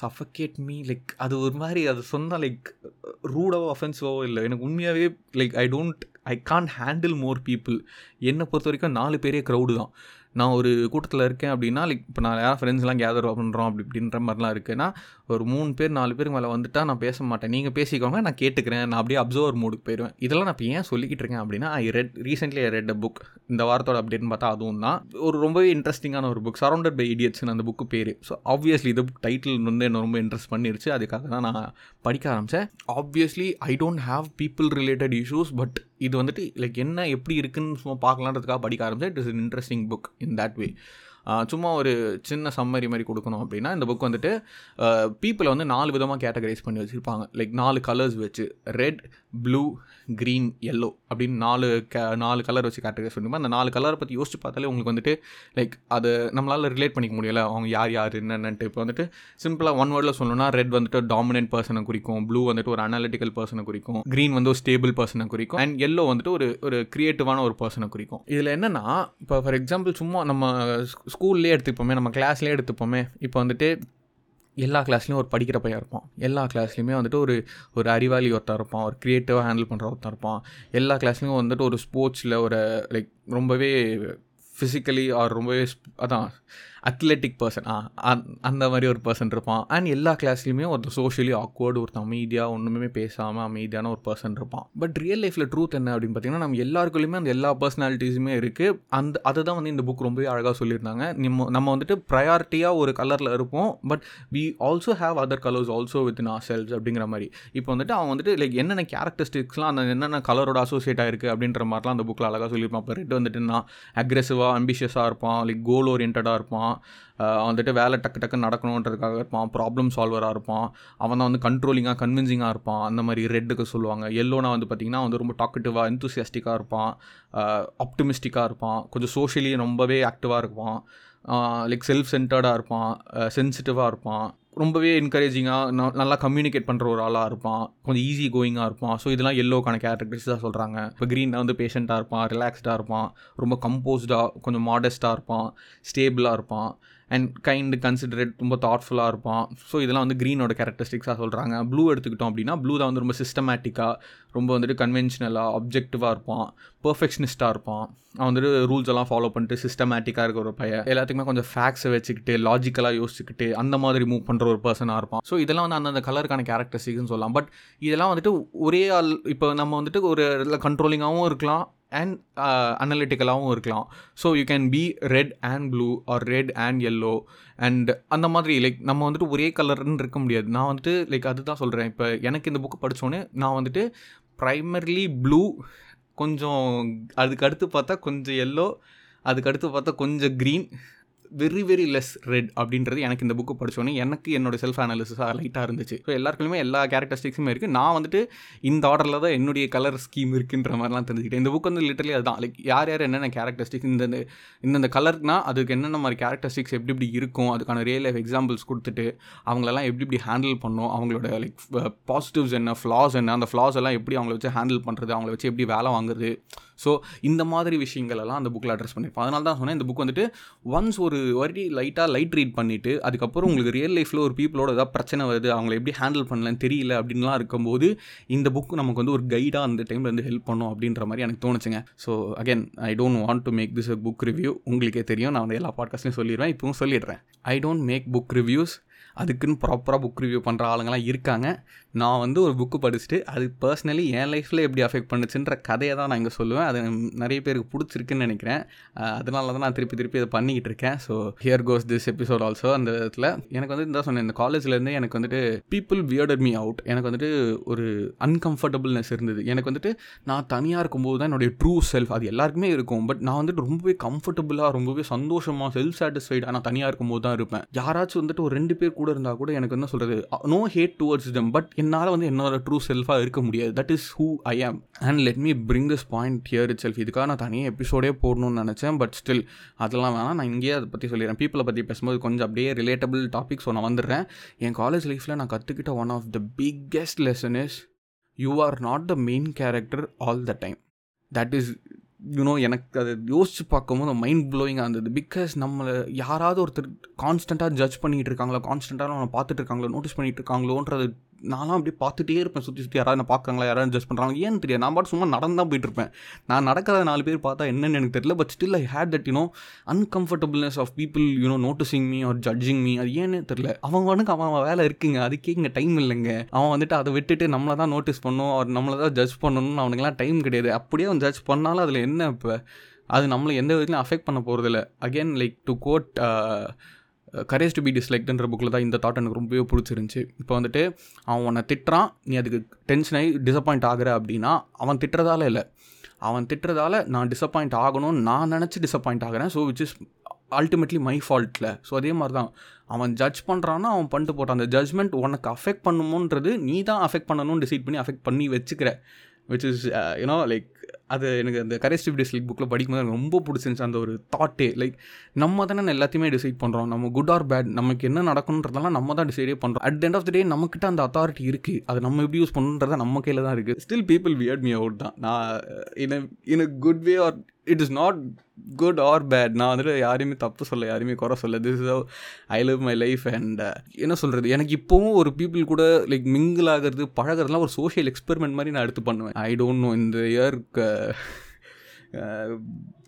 suffocate me like அது ஒரு மாதிரி அது சொன்னால் லைக் ரூடாவோ அஃபென்சிவாவோ இல்லை. எனக்கு உண்மையாகவே like I don't I can't handle more people என்னை பொறுத்த வரைக்கும் நாலு பேரே க்ரௌடு தான். நான் ஒரு கூட்டத்தில் இருக்கேன் அப்படின்னா லைக் இப்போ நான் யாரும் ஃப்ரெண்ட்ஸ்லாம் கேதர் பண்ணுறோம் அப்படி இப்படின்ற மாதிரிலாம் இருக்குன்னா ஒரு மூணு பேர் நாலு பேருக்கு மேலே வந்துட்டால் நான் பேச மாட்டேன். நீங்கள் பேசிக்கோங்க நான் கேட்டுக்கிறேன். நான் அப்படியே அப்சர்வர் மூடுக்கு போயிடுவேன் இதெல்லாம் நான் இப்போ ஏன் சொல்லிக்கிட்டு இருக்கேன் அப்படின்னா I read recently I read a book இந்த வாரத்தோட அப்டேட்னு பார்த்தா அதுவும் தான். ஒரு ரொம்பவே இன்ட்ரெஸ்டிங்கான ஒரு புக் சரௌண்டட் பை இடியட்ஸ்னு அந்த புக்கு பேர். ஸோ ஆப்வியஸ்லி இந்த புக் டைட்டில் வந்து என்ன ரொம்ப இன்ட்ரெஸ்ட் பண்ணிருச்சு. அதுக்காக தான் நான் படிக்க ஆரம்பித்தேன் obviously I don't have people related issues but இது வந்துட்டு லைக் என்ன எப்படி இருக்குன்னு சும்மா பார்க்கலான்றதுக்காக படிக்க ஆரம்பித்தேன் it is interesting book in that way சும்மா ஒரு சின்ன சம்மரி மாதிரி கொடுக்கணும் அப்படின்னா இந்த புக் வந்துட்டு பீப்புளை வந்து நாலு விதமாக கேட்டகரைஸ் பண்ணி வச்சுருப்பாங்க. லைக் நாலு கலர்ஸ் வச்சு ரெட் ப்ளூ க்ரீன் எல்லோ அப்படின்னு நாலு கே நாலு கலர் வச்சு கேட்டகரைஸ் பண்ணிப்போம் அந்த நாலு கலரை பற்றி யோசிச்சு பார்த்தாலே உங்களுக்கு வந்துட்டு லைக் அதை நம்மளால் ரிலேட் பண்ணிக்க முடியலை. அவங்க யார் யார் என்னென்னட்டு இப்போ வந்துட்டு சிம்பிளாக ஒன் வேர்டில் சொல்லணும்னா ரெட் வந்துட்டு டாமினன்ட் பர்சனை குறிக்கும். ப்ளூ வந்துட்டு ஒரு அனாலிட்டிக்கல் பர்சனை குறிக்கும். க்ரீன் வந்து ஒரு ஸ்டேபிள் பர்சனை குறிக்கும். அண்ட் எல்லோ வந்துட்டு ஒரு ஒரு க்ரியேட்டிவான ஒரு பர்சனை குறிக்கும். இதில் என்னென்னா இப்போ ஃபார் எக்ஸாம்பிள் சும்மா நம்ம ஸ்கூல்லேயே எடுத்துப்போமே நம்ம கிளாஸ்லேயே எடுத்துப்போமே இப்போ வந்துட்டு எல்லா கிளாஸ்லேயும் ஒரு படிக்கிற பையன் இருப்பான். எல்லா கிளாஸ்லேயுமே வந்துட்டு ஒரு ஒரு அறிவாளி ஒருத்தர் இருப்பான் ஒரு க்ரியேட்டிவாக ஹேண்டில் பண்ணுற ஒருத்தர் இருப்பான். எல்லா கிளாஸ்லேயும் வந்துட்டு ஒரு ஸ்போர்ட்ஸில் ஒரு லைக் ரொம்பவே ஃபிசிக்கலி ஆர் ரொம்பவே அதான் அத்லெட்டிக் பர்சன் ஆ அந்த மாதிரி ஒரு பர்சன் இருப்பான். அண்ட் எல்லா கிளாஸ்லையுமே ஒருத்தர் சோஷியலி ஆக்வர்டு ஒருத்தன் அமைதியாக ஒன்றுமே பேசாமல் அமைதியான ஒரு பர்சன் இருப்பான். பட் ரியல் லைஃப்பில் ட்ரூத் என்ன அப்படின்னு பார்த்தீங்கன்னா நம்ம எல்லாருக்குள்ளேயுமே அந்த எல்லா பர்சனாலிட்டிஸுமே இருக்குது அந்த அதை தான் வந்து இந்த புக் ரொம்பவே அழகாக சொல்லியிருந்தாங்க. நம்ம நம்ம வந்துட்டு ப்ரையாரிட்டியாக ஒரு கலரில் இருப்போம். But we also have other colours also with in our cells அப்படிங்கிற மாதிரி. இப்போ வந்துட்டு அவன் வந்துட்டு லைக் என்னென்ன கேரக்டரிஸ்டிக்ஸ்லாம் அந்த என்னென்ன கலரோட அசோசியேட் ஆயிருக்கு அப்படின்ற மாதிரிலாம் அந்த புக்கில் அழகாக சொல்லியிருப்பான். இப்போ ரெட் வந்துட்டு நான் அக்ரெசிவாக அம்பிஷியஸாக இருப்பான். லைக் கோல் ஓரியன்டாக இருப்பான். வந்துட்டு வேலை டக்கு டக்கு நடக்கணுன்றதுக்காக இருப்பான் ப்ராப்ளம் சால்வராக இருப்பான். அவன் தான் வந்து கண்ட்ரோலிங்காக கன்வின்சிங்காக இருப்பான். அந்த மாதிரி ரெட்டுக்கு சொல்லுவாங்க. எல்லோனா வந்து பார்த்திங்கன்னா வந்து ரொம்ப டாக்கட்டிவாக எந்தூசியாஸ்டிக்காக இருப்பான். ஆப்டிமிஸ்டிக்காக இருப்பான். கொஞ்சம் சோஷியலி ரொம்பவே ஆக்டிவாக இருப்பான். லைக் செல்ஃப் சென்டர்டாக இருப்பான். சென்சிட்டிவாக இருப்பான். ரொம்பவே என்கரேஜிங்காக நல்லா கம்யூனிகேட் பண்ணுற ஒரு ஆளாக இருப்பான். கொஞ்சம் ஈஸி கோயிங்காக இருப்பான். ஸோ இதெல்லாம் எல்லோக்கான கேரக்டரிஸ் தான் சொல்கிறாங்க இப்போ க்ரீனில் வந்து பேஷண்ட்டாக இருப்பான் ரிலாக்ஸ்டாக இருப்பான். ரொம்ப கம்போஸ்டாக கொஞ்சம் மாடஸ்ட்டாக இருப்பான். ஸ்டேபிளாக இருப்பான். அண்ட் கைண்டு கன்சிடரேட் ரொம்ப தாட்ஃபுல்லாக இருப்பான். ஸோ இதெல்லாம் வந்து க்ரீனோட கேரக்டரிஸ்டிக்ஸாக சொல்கிறாங்க ப்ளூ எடுத்துக்கிட்டோம் அப்படின்னா ப்ளூ தான் வந்து ரொம்ப சிஸ்டமேட்டிக்காக ரொம்ப வந்துட்டு கன்வென்ஷனலாக அப்ஜெக்டிவாக இருப்பான். பர்ஃபெக்ஷனிஸ்ட்டாக இருப்பான். அவன் வந்துட்டு ரூல்ஸ் எல்லாம் ஃபாலோ பண்ணிட்டு சிஸ்டமேட்டிக்காக இருக்கிற ஒரு பையன். எல்லாத்துக்குமே கொஞ்சம் ஃபேக்ஸை வச்சுக்கிட்டு லாஜிக்கலாக யோசிச்சுக்கிட்டு அந்த மாதிரி மூவ் பண்ணுற ஒரு பர்சனாக இருப்பான். ஸோ இதெல்லாம் வந்து அந்தந்த கலருக்கான கேரக்டரிஸ்டிக்ஸ்னு சொல்லலாம். பட் இதெல்லாம் வந்துட்டு ஒரே ஆள் இப்போ நம்ம வந்துட்டு ஒரு கண்ட்ரோலிங்காகவும் இருக்கலாம். அண்ட் அனலிட்டிக்கலாகவும் uh, இருக்கலாம். So you can be red and blue or red and yellow and அந்த மாதிரி லைக் நம்ம வந்துட்டு ஒரே கலர்னு இருக்க முடியாது. நான் வந்துட்டு லைக் அதுதான் சொல்கிறேன் இப்போ எனக்கு இந்த புக்கு படித்தோன்னே நான் வந்துட்டு ப்ரைமர்லி ப்ளூ கொஞ்சம் அதுக்கு அடுத்து பார்த்தா கொஞ்சம் எல்லோ அதுக்கு அடுத்து பார்த்தா கொஞ்சம் green very very less red அப்படின்றது எனக்கு இந்த புக்கு படித்தோன்னே எனக்கு என்னோட செல்ஃப் அனாலிசிஸாக லைட்டாக இருந்துச்சு. ஸோ எல்லாருக்குமே எல்லா கேரக்டரிஸ்டிக்ஸுமே இருக்குது நான் வந்துட்டு இந்த ஆர்டரில் தான் என்னுடைய கலர் ஸ்கீம் இருக்குன்ற மாதிரிலாம் தெரிஞ்சுக்கிட்டேன். இந்த புக் வந்து லிட்டரலி அதுதான். லைக் யார் யார் என்னென்ன கேரக்டரிஸ்டிக்ஸ் இந்த இந்தந்த கலர்னா அதுக்கு என்னென்ன மாதிரி கேரக்டரிஸ்டிக்ஸ் எப்படி எப்படி இருக்கும் அதுக்கான ரியல் லைஃப் எக்ஸாம்பிள்ஸ் கொடுத்துட்டு அவங்களெல்லாம் எப்படி எப்படி ஹேண்டில் பண்ணும் அவங்களோட லைக் பாசிட்டிவ்ஸ் என்ன ஃப்ளாஸ் என்ன அந்த ஃப்ளாஸ் எல்லாம் எப்படி அவங்கள வச்சு ஹேண்டில் பண்ணுறது அவங்கள வச்சு எப்படி வேலை வாங்குறது ஸோ இந்த மாதிரி விஷயங்கள் எல்லாம் அந்த புக்கில் அட்ரஸ் பண்ணியிருப்பேன் அதனால தான் சொன்னேன் இந்த புக் வந்துட்டு ஒன்ஸ் ஒரு வாட்டி லைட்டாக லைட் ரீட் பண்ணிவிட்டு அதுக்கப்புறம் உங்களுக்கு ரியல் லைஃப்பில் ஒரு பீப்புளோட ஏதாவது பிரச்சனை வருது அவங்கள எப்படி ஹேண்டில் பண்ணலன்னு தெரியல அப்படின்லாம் இருக்கும்போது இந்த புக் நமக்கு வந்து ஒரு கைடாக அந்த டைமில் வந்து ஹெல்ப் பண்ணும் அப்படின்ற மாதிரி எனக்கு தோணுச்சுங்க. So again I don't want to make this a book review உங்களுக்கே தெரியும் நான் வந்து எல்லா பாட்காஸ்ட்லையும் சொல்லிடுவேன் இப்போவும் சொல்லிடுறேன். I don't make book reviews அதுக்குன்னு ப்ராப்பராக புக் ரிவ்யூ பண்ணுற ஆளுங்களாம் இருக்காங்க. நான் வந்து ஒரு புக்கு படிச்சுட்டு அது பர்சனலி என் லைஃப்பில் எப்படி அஃபெக்ட் பண்ணுச்சுன்ற கதையை தான் நான் இங்கே சொல்லுவேன். அது நிறைய பேருக்கு பிடிச்சிருக்குன்னு நினைக்கிறேன். அதனால தான் நான் திருப்பி திருப்பி அதை பண்ணிக்கிட்டு இருக்கேன். So here goes this episode also அந்த இதில் எனக்கு வந்து இந்த சொன்னேன் இந்த காலேஜ்லேருந்து எனக்கு வந்துட்டு பீப்புள் வியர்டட் மீ அவுட் எனக்கு வந்துட்டு ஒரு அன்கம்ஃபர்டபுள்னஸ் இருந்தது. எனக்கு வந்துட்டு நான் தனியாக இருக்கும்போது தான் என்னுடைய ட்ரூ செல்ஃப் அது எல்லாருக்குமே இருக்கும். பட் நான் வந்துட்டு ரொம்பவே கம்ஃபர்டபுளாக ரொம்பவே சந்தோஷமாக செல்ஃப் சாட்டிஸ்ஃபைடாக நான் தனியாக இருக்கும்போது தான் இருப்பேன். யாராச்சும் வந்துட்டு ஒரு ரெண்டு பேர் கூட இருந்தால் கூட எனக்கு என்ன சொல்கிறது no hate towards them but என்னால் வந்து என்னோட ட்ரூ செல்ஃபாக இருக்க முடியாது. That is who I am and let me bring this point here itself இதுக்காக நான் தனியாக எபிசோடே போடணும்னு நினச்சேன் பட் ஸ்டில் அதெல்லாம் வேணாம். நான் இங்கேயே அதை பற்றி சொல்லிடுறேன். பீப்பிளை பற்றி பேசும்போது கொஞ்சம் அப்படியே ரிலேட்டபிள் டாபிக்ஸ் நான் வந்துடுறேன். என் காலேஜ் லைஃப்பில் நான் கற்றுக்கிட்ட one of the biggest lesson is you are not the main character all the time that is you know எனக்கு அதை யோசிச்சு பார்க்கும்போது மைண்ட் ப்ளோயிங்காக இருந்தது. பிகாஸ் நம்மளை யாராவது ஒருத்தர் கான்ஸ்டண்ட்டாக ஜட்ஜ் பண்ணிகிட்டு இருக்காங்களோ கான்ஸ்டண்ட்டாக நம்ம பார்த்துட்டு இருக்காங்களோ நோட்டீஸ் பண்ணிகிட்டு இருக்காங்களோன்றது நான்லாம் அப்படியே பார்த்துட்டே இருப்பேன். சுற்றி சுற்றி யாராவது நான் பார்க்குறாங்களா யாராவது ஜஸ்ட் பண்ணுறாங்க ஏன்னு தெரியாது? நான் பாட்டு சும்மா நடந்து தான் இருப்பேன். நான் நடக்கிறத நாலு பேர் பார்த்தா என்னென்னு எனக்கு தெரியல but still I hate that you know uncomfortableness of people you know noticing me or judging me அது ஏன்னு தெரியல. அவன் அவன் வேலை இருக்குங்க. அதுக்கே இங்கே டைம் இல்லைங்க. அவன் வந்துட்டு அதை விட்டுட்டு நம்மளை தான் நோட்டீஸ் பண்ணும் அவர் நம்மளை தான் ஜட்ஜ் பண்ணணும்னு அவனுக்குலாம் டைம் கிடையாது. அப்படியே அவன் ஜட்ஜ் பண்ணாலும் அதில் என்ன இப்போ? அது நம்மளை எந்த விதத்துலையும் அஃபெக்ட் பண்ண போகிறதில்ல again like to quote courage to be டிஸ்லைக்டுன்ற புக்கில் தான் இந்த தாட் எனக்கு ரொம்பவே பிடிச்சிருந்துச்சி. இப்போ வந்துட்டு அவன் உன்னை திட்டுறான் நீ அதுக்கு டென்ஷன் ஆகி டிசப்பாயிண்ட் ஆகிற அப்படின்னா அவன் திட்டுறதால இல்லை. அவன் திட்டுறதால நான் டிசப்பாயிண்ட் ஆகணும்னு நான் நினச்சி டிசப்பாயிண்ட் ஆகிறேன். So which is ultimately my ஃபால்ட்டில் so அதே மாதிரி தான் அவன் ஜட்ஜ் பண்ணுறான்னா அவன் பண்ணிட்டு போட்டான். அந்த ஜட்ஜ்மெண்ட் உனக்கு அஃபெக்ட் பண்ணுமோன்றது நீ தான் அஃபெக்ட் பண்ணணும்னு டிசைட் பண்ணி அஃபெக்ட் பண்ணி வச்சுக்கிற. விச் இஸ் யூனோ லைக் அது எனக்கு அந்த கரேஜ் டு டிஸ்லைக் புக்கில் படிக்கும்போது எனக்கு ரொம்ப பிடிச்சிருந்துச்சு அந்த ஒரு தாட்டே லைக் நம்ம தானே எல்லாத்தையுமே டிசைட் பண்ணுறோம் நம்ம குட் ஆர் பேட் நமக்கு என்ன நடக்கணுன்றதெல்லாம் நம்ம தான் டிசைடே பண்ணுறோம் at end of the day நம்மக்கிட்ட அந்த அத்தாரிட்டி இருக்குது அது நம்ம எப்படி யூஸ் பண்ணுன்றத நம்ம கையில் தான் இருக்குது still people weird me out தான். நான் in in a good way or it is not good or bad நான் வந்துட்டு யாரையுமே தப்பு சொல்ல யாரையுமே குறை சொல்ல this is I love my life and என்ன சொல்கிறது எனக்கு இப்போவும் ஒரு பீப்புள் கூட லைக் மிங்கிள் ஆகிறது பழகிறதுலாம் ஒரு சோஷியல் எக்ஸ்பெரிமெண்ட் மாதிரி நான் எடுத்து பண்ணுவேன். ஐ டோன்ட் நோ இந்த இயர்க்கு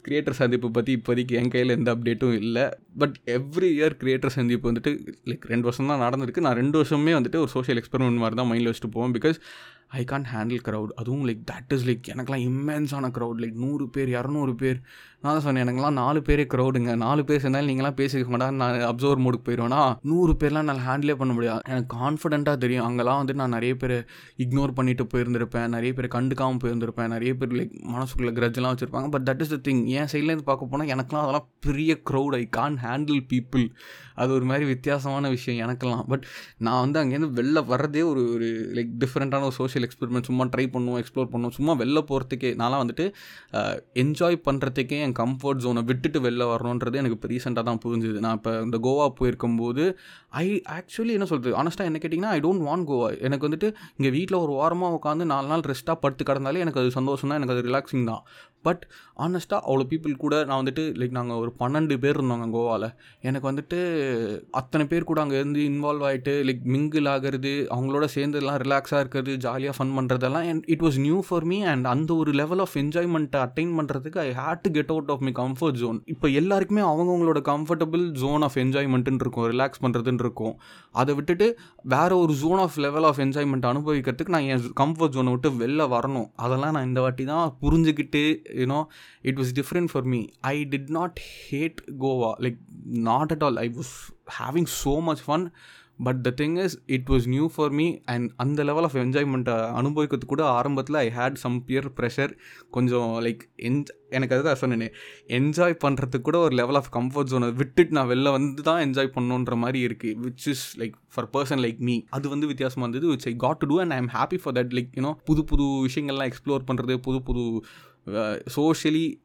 கிரியேட்டர் uh, சந்திப்பு பற்றி இப்போதைக்கு என் கையில் எந்த அப்டேட்டும் இல்லை. பட் எவ்ரி இயர் கிரியேட்டர் சந்திப்பு வந்துட்டு லைக் ரெண்டு வருஷம் தான் நடந்திருக்கு. நான் ரெண்டு வருஷமே வந்துட்டு ஒரு சோஷியல் எக்ஸ்பெரிமெண்ட் மாதிரி தான் மைண்டில் வச்சுட்டு போவேன். Because I can't handle crowd அதுவும் லைக் தட் இஸ் லைக் எனக்குலாம் இம்மென்ஸான க்ரௌட் லைக் நூறு பேர் இரநூறு பேர். நான் தான் சொன்னேன் எனக்குலாம் நாலு பேரே க்ரௌடுங்க நாலு பேர் சேர்ந்தாலும் நீங்களாம் பேசிக்க மாட்டா நான் அப்சர்வர் மோடுக்கு போயிடுவேன்னா நூறு பேர்லாம் நான் ஹேண்டிலே பண்ண முடியாது. எனக்கு கான்ஃபிடென்ட்டாக தெரியும். அங்கெல்லாம் வந்து நான் நிறைய பேர் இக்னோர் பண்ணிட்டு போயிருந்திருப்பேன். நிறைய பேர் கண்டுக்காமல் போயிருந்திருப்பேன். நிறைய பேர் லைக் மனசுக்குள்ளே கிரஜ்லாம் வச்சுருப்பாங்க. But that is the thing என் சைட்லேருந்து பார்க்க போனால் எனக்குலாம் அதெல்லாம் பெரிய crowd I can't handle people அது ஒரு மாதிரி வித்தியாசமான விஷயம் எனக்கெல்லாம். பட் நான் வந்து அங்கேருந்து வெளில வர்றதே ஒரு ஒரு லைக் டிஃப்ரெண்ட்டான ஒரு சோஷியல் எக்ஸ்பெரிமெண்ட் சும்மா ட்ரை பண்ணுவோம் எக்ஸ்ப்ளோர் பண்ணுவோம். சும்மா வெளில போகிறதுக்கே நான்லாம் வந்துட்டு என்ஜாய் பண்ணுறதுக்கே என் கம்ஃபர்ட் ஜோனை விட்டுட்டு வெளில வரணுன்றது எனக்கு இப்போ ரீசெண்டாக தான் புரிஞ்சுது. நான் இப்போ இந்த கோவா போயிருக்கும்போது ஐ ஆக்சுவலி என்ன சொல்கிறது ஆனஸ்ட்டாக என்ன கேட்டிங்கன்னா ஐ டோன்ட் வாண்ட் கோவா. எனக்கு வந்துட்டு இங்கே வீட்டில் ஒரு வாரமாக உட்காந்து நாலு நாள் ரெஸ்ட்டாக படுத்து கிடந்தாலே எனக்கு அது சந்தோஷம் தான் எனக்கு அது ரிலாக்ஸிங் தான். பட் ஆனஸ்ட்டாக அவ்வளோ பீப்புள் கூட நான் வந்துட்டு லைக் நாங்கள் ஒரு பன்னெண்டு பேர் இருந்தோங்க கோவாவில் எனக்கு வந்துட்டு அத்தனை பேர் கூட அங்கே இருந்து இன்வால்வ் ஆகிட்டு லைக் மிங்கிள் ஆகிறது அவங்களோட சேர்ந்து எல்லாம் ரிலாக்ஸாக இருக்கிறது ஜாலியாக ஃபன் பண்ணுறதெல்லாம் and it was new for me and அந்த ஒரு லெவல் ஆஃப் என்ஜாய்மெண்ட்டை அட்டைன் பண்ணுறதுக்கு I had to get out of my comfort zone இப்போ எல்லாருக்குமே அவங்கவுங்களோட கம்ஃபர்டபுள் ஜோன் ஆஃப் என்ஜாய்மெண்ட்டுன்னு இருக்கும் ரிலாக்ஸ் பண்ணுறதுன்னு இருக்கும். அதை விட்டுட்டு வேறு ஒரு zone of level of enjoyment அனுபவிக்கிறதுக்கு நான் என் கம்ஃபர்ட் ஜோனை விட்டு வெளில வரணும். அதெல்லாம் நான் இந்த வாட்டி தான் புரிஞ்சுக்கிட்டு you know it was different for me I did not hate Goa like not at all I was having so much fun but the thing is it was new for me and அந்த லெவல் ஆஃப் என்ஜாய்மெண்ட்டை அனுபவிக்கிறது கூட ஆரம்பத்தில் I had some peer pressure கொஞ்சம் லைக் என்ஜ் எனக்கு அதுதான் சொன்னேன். என்ஜாய் பண்ணுறதுக்கு கூட ஒரு லெவல் ஆஃப் கம்ஃபர்ட் ஜோனை விட்டுட்டு நான் வெளில வந்து தான் என்ஜாய் பண்ணணுன்ற மாதிரி இருக்குது which is like for person like me அது வந்து வித்தியாசமாக இருந்தது which I got to do and I am happy for that like you know புது புது விஷயங்கள்லாம் எக்ஸ்ப்ளோர் பண்ணுறது புது புது சோஷியலி